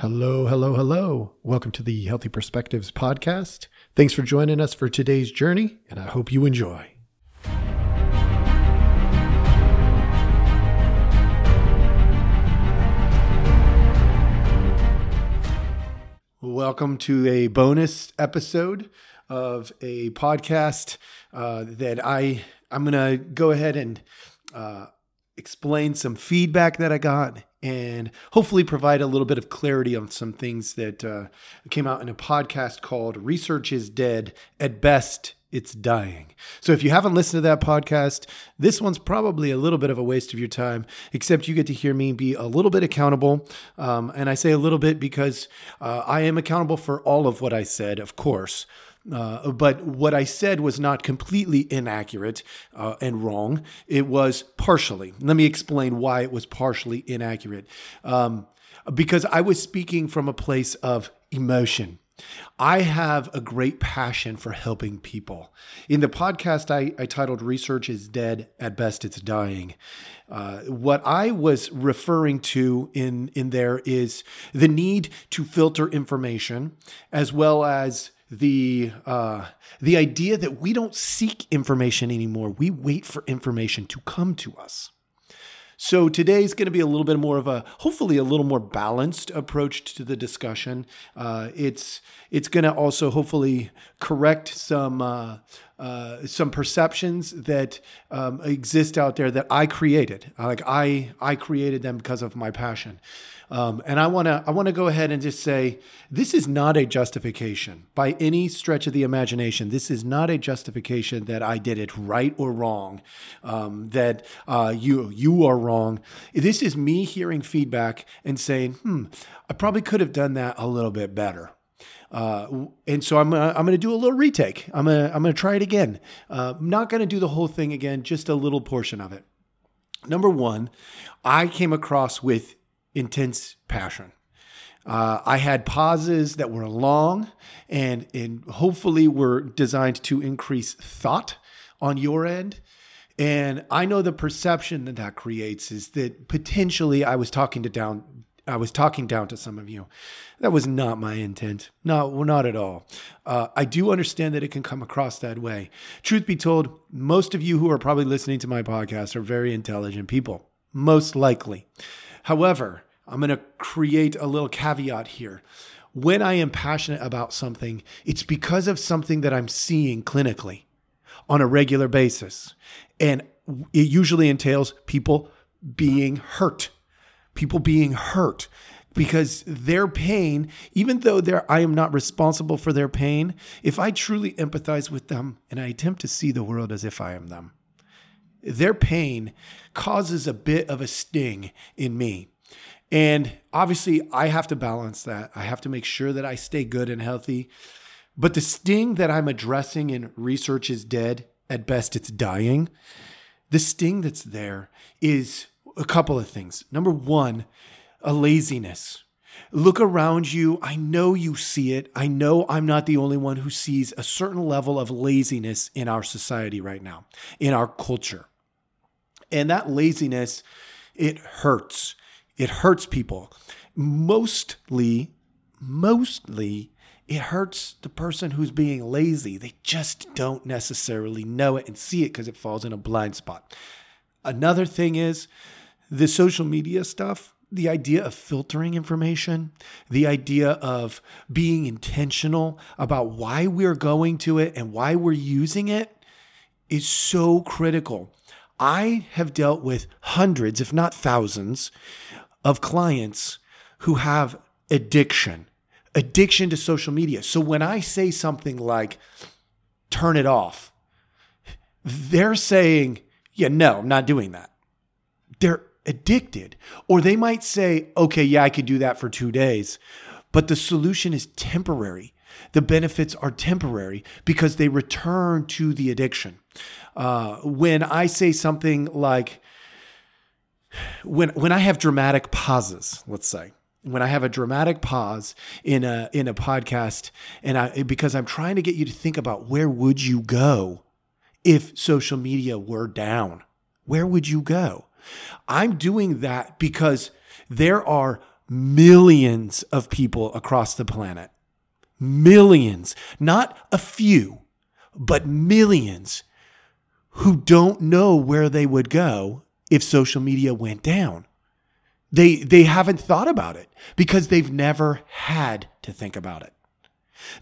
Hello, hello, hello. Welcome to the Healthy Perspectives podcast. Thanks for joining us for today's journey, and I hope you enjoy. Welcome to a bonus episode of a podcast uh, that I I'm gonna go ahead and uh, explain some feedback that I got and hopefully provide a little bit of clarity on some things that uh, came out in a podcast called Research is Dead. At best, it's dying. So if you haven't listened to that podcast, this one's probably a little bit of a waste of your time, except you get to hear me be a little bit accountable. Um, and I say a little bit because uh, I am accountable for all of what I said, of course. Uh, but what I said was not completely inaccurate uh, and wrong. It was partially. Let me explain why it was partially inaccurate. Um, because I was speaking from a place of emotion. I have a great passion for helping people. In the podcast, I, I titled Research is Dead, at Best It's Dying. Uh, what I was referring to in, in there is the need to filter information as well as the uh, the idea that we don't seek information anymore. We wait for information to come to us. So today's going to be a little bit more of a, hopefully, a little more balanced approach to the discussion. Uh, it's it's going to also hopefully correct some uh, uh, some perceptions that um, exist out there that I created. Like I I created them because of my passion. Um, and I want to I want to go ahead and just say this is not a justification by any stretch of the imagination. This is not a justification that I did it right or wrong. Um, that uh, you you are wrong. This is me hearing feedback and saying, hmm, I probably could have done that a little bit better. Uh, and so I'm uh, I'm going to do a little retake. I'm gonna I'm gonna try it again. Uh, I'm not going to do the whole thing again, just a little portion of it. Number one, I came across with intense passion. Uh, I had pauses that were long and, and hopefully were designed to increase thought on your end. And I know the perception that that creates is that potentially I was talking to down, I was talking down to some of you. That was not my intent. No, not at all. Uh, I do understand that it can come across that way. Truth be told, most of you who are probably listening to my podcast are very intelligent people, most likely. However, I'm going to create a little caveat here. When I am passionate about something, it's because of something that I'm seeing clinically on a regular basis. And it usually entails people being hurt, people being hurt because their pain, even though I am not responsible for their pain, if I truly empathize with them and I attempt to see the world as if I am them, their pain causes a bit of a sting in me. And obviously, I have to balance that. I have to make sure that I stay good and healthy. But the sting that I'm addressing in research is dead. At best, it's dying. The sting that's there is a couple of things. Number one, a laziness. Look around you. I know you see it. I know I'm not the only one who sees a certain level of laziness in our society right now, in our culture. And that laziness, it hurts. It hurts people. Mostly, mostly, it hurts the person who's being lazy. They just don't necessarily know it and see it because it falls in a blind spot. Another thing is the social media stuff, the idea of filtering information, the idea of being intentional about why we're going to it and why we're using it is so critical. I have dealt with hundreds, if not thousands, of clients who have addiction, addiction to social media. So when I say something like, turn it off, they're saying, yeah, no, I'm not doing that. They're addicted. Or they might say, okay, yeah, I could do that for two days, but the solution is temporary. The benefits are temporary because they return to the addiction. Uh, when I say something like, when when I have dramatic pauses, let's say, when I have a dramatic pause in a in a podcast, and I because I'm trying to get you to think about where would you go if social media were down? Where would you go? I'm doing that because there are millions of people across the planet. Millions, not a few, but millions who don't know where they would go if social media went down. They, they haven't thought about it because they've never had to think about it.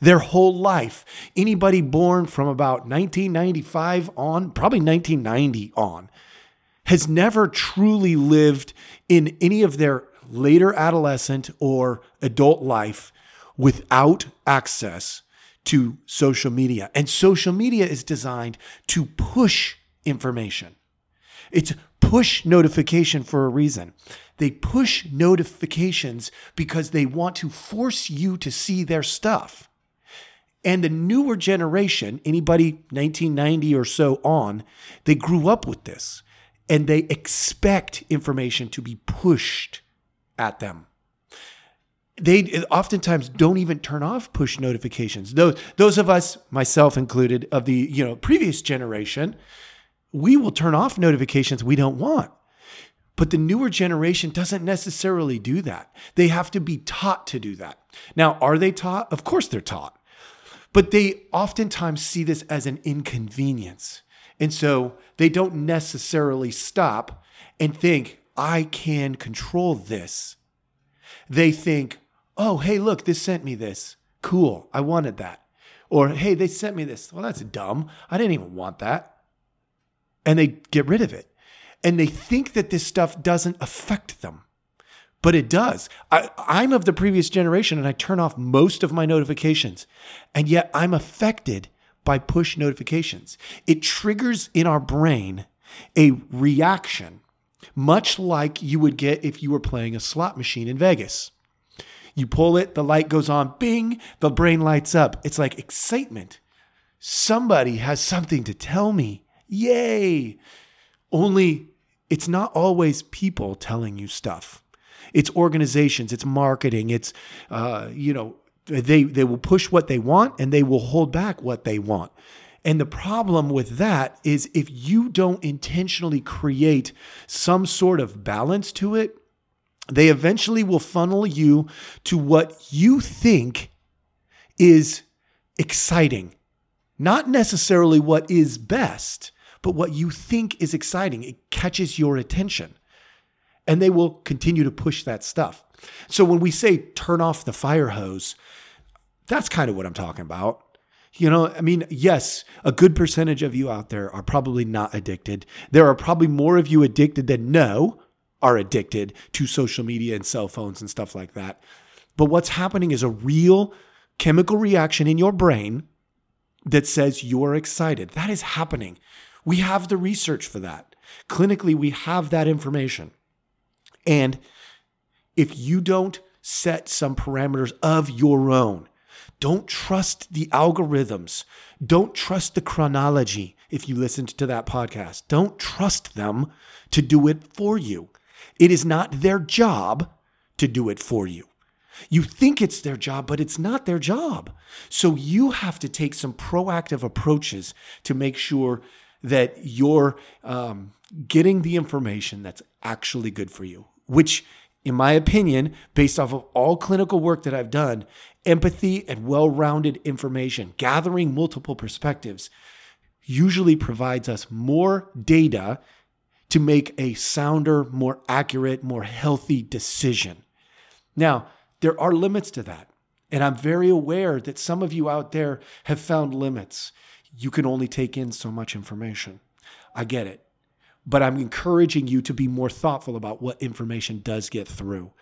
Their whole life, anybody born from about 1995 on, probably 1990 on, has never truly lived in any of their later adolescent or adult life without access to social media. And social media is designed to push information. It's push notification for a reason. They push notifications because they want to force you to see their stuff. And the newer generation, anybody 1990 or so on, they grew up with this and they expect information to be pushed at them. They oftentimes don't even turn off push notifications. Those, those of us, myself included, of the you know previous generation, we will turn off notifications we don't want. But the newer generation doesn't necessarily do that. They have to be taught to do that. Now, are they taught? Of course they're taught. But they oftentimes see this as an inconvenience. And so they don't necessarily stop and think, I can control this. They think, oh, hey, look, this sent me this. Cool. I wanted that. Or, hey, they sent me this. Well, that's dumb. I didn't even want that. And they get rid of it and they think that this stuff doesn't affect them. But it does. I, I'm of the previous generation and I turn off most of my notifications. And yet I'm affected by push notifications. It triggers in our brain a reaction, much like you would get if you were playing a slot machine in Vegas. You pull it, the light goes on, bing, the brain lights up. It's like excitement. Somebody has something to tell me. Yay. Only it's not always people telling you stuff. It's organizations, it's marketing, it's uh, you know they they will push what they want and they will hold back what they want. And the problem with that is if you don't intentionally create some sort of balance to it, they eventually will funnel you to what you think is exciting, not necessarily what is best but what you think is exciting. It catches your attention. And they will continue to push that stuff. So when we say turn off the fire hose, that's kind of what I'm talking about. You know, I mean, yes, a good percentage of you out there are probably not addicted. There are probably more of you addicted than no are addicted to social media and cell phones and stuff like that. But what's happening is a real chemical reaction in your brain that says you're excited. That is happening. We have the research for that. Clinically, we have that information. And if you don't set some parameters of your own, don't trust the algorithms. Don't trust the chronology if you listened to that podcast. Don't trust them to do it for you. It is not their job to do it for you. You think it's their job, but it's not their job. So you have to take some proactive approaches to make sure that you're um, getting the information that's actually good for you, which, in my opinion, based off of all clinical work that I've done, empathy and well rounded information, gathering multiple perspectives, usually provides us more data to make a sounder, more accurate, more healthy decision. Now, there are limits to that. And I'm very aware that some of you out there have found limits you can only take in so much information. I get it. But I'm encouraging you to be more thoughtful about what information does get through.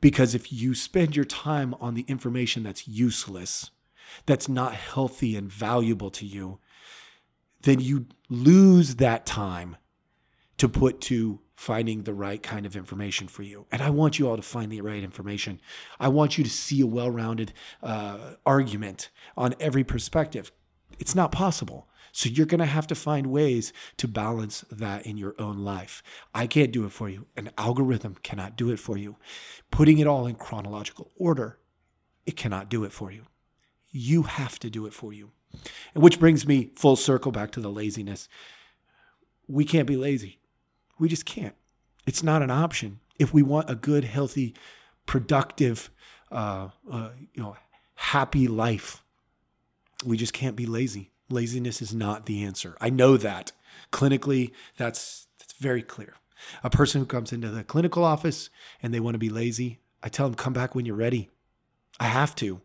Because if you spend your time on the information that's useless, that's not healthy and valuable to you, then you lose that time to put to finding the right kind of information for you. And I want you all to find the right information. I want you to see a well rounded uh, argument on every perspective. It's not possible. So you're going to have to find ways to balance that in your own life. I can't do it for you. An algorithm cannot do it for you. Putting it all in chronological order, it cannot do it for you. You have to do it for you. And which brings me full circle back to the laziness. We can't be lazy. We just can't. It's not an option. If we want a good, healthy productive, uh, uh, you know, happy life. We just can't be lazy. Laziness is not the answer. I know that clinically. That's that's very clear. A person who comes into the clinical office and they want to be lazy, I tell them come back when you're ready. I have to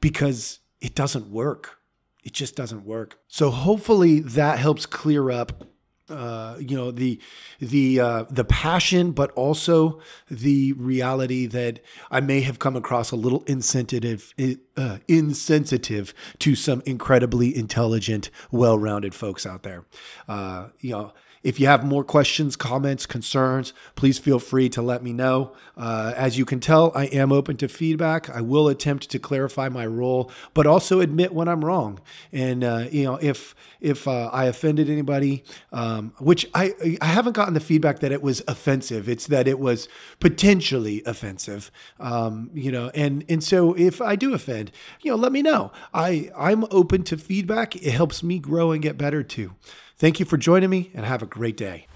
because it doesn't work. It just doesn't work. So hopefully that helps clear up uh, you know the the uh, the passion, but also the reality that I may have come across a little insensitive, uh, insensitive to some incredibly intelligent, well-rounded folks out there. Uh, you know, if you have more questions, comments, concerns, please feel free to let me know. Uh, as you can tell, I am open to feedback. I will attempt to clarify my role, but also admit when I'm wrong. And uh, you know, if if uh, I offended anybody, um, which I I haven't gotten the feedback that it was offensive. It's that it was potentially offensive. Um, you know, and and so if I do offend, you know, let me know. I I'm open to feedback. It helps me grow and get better too. Thank you for joining me and have a great day.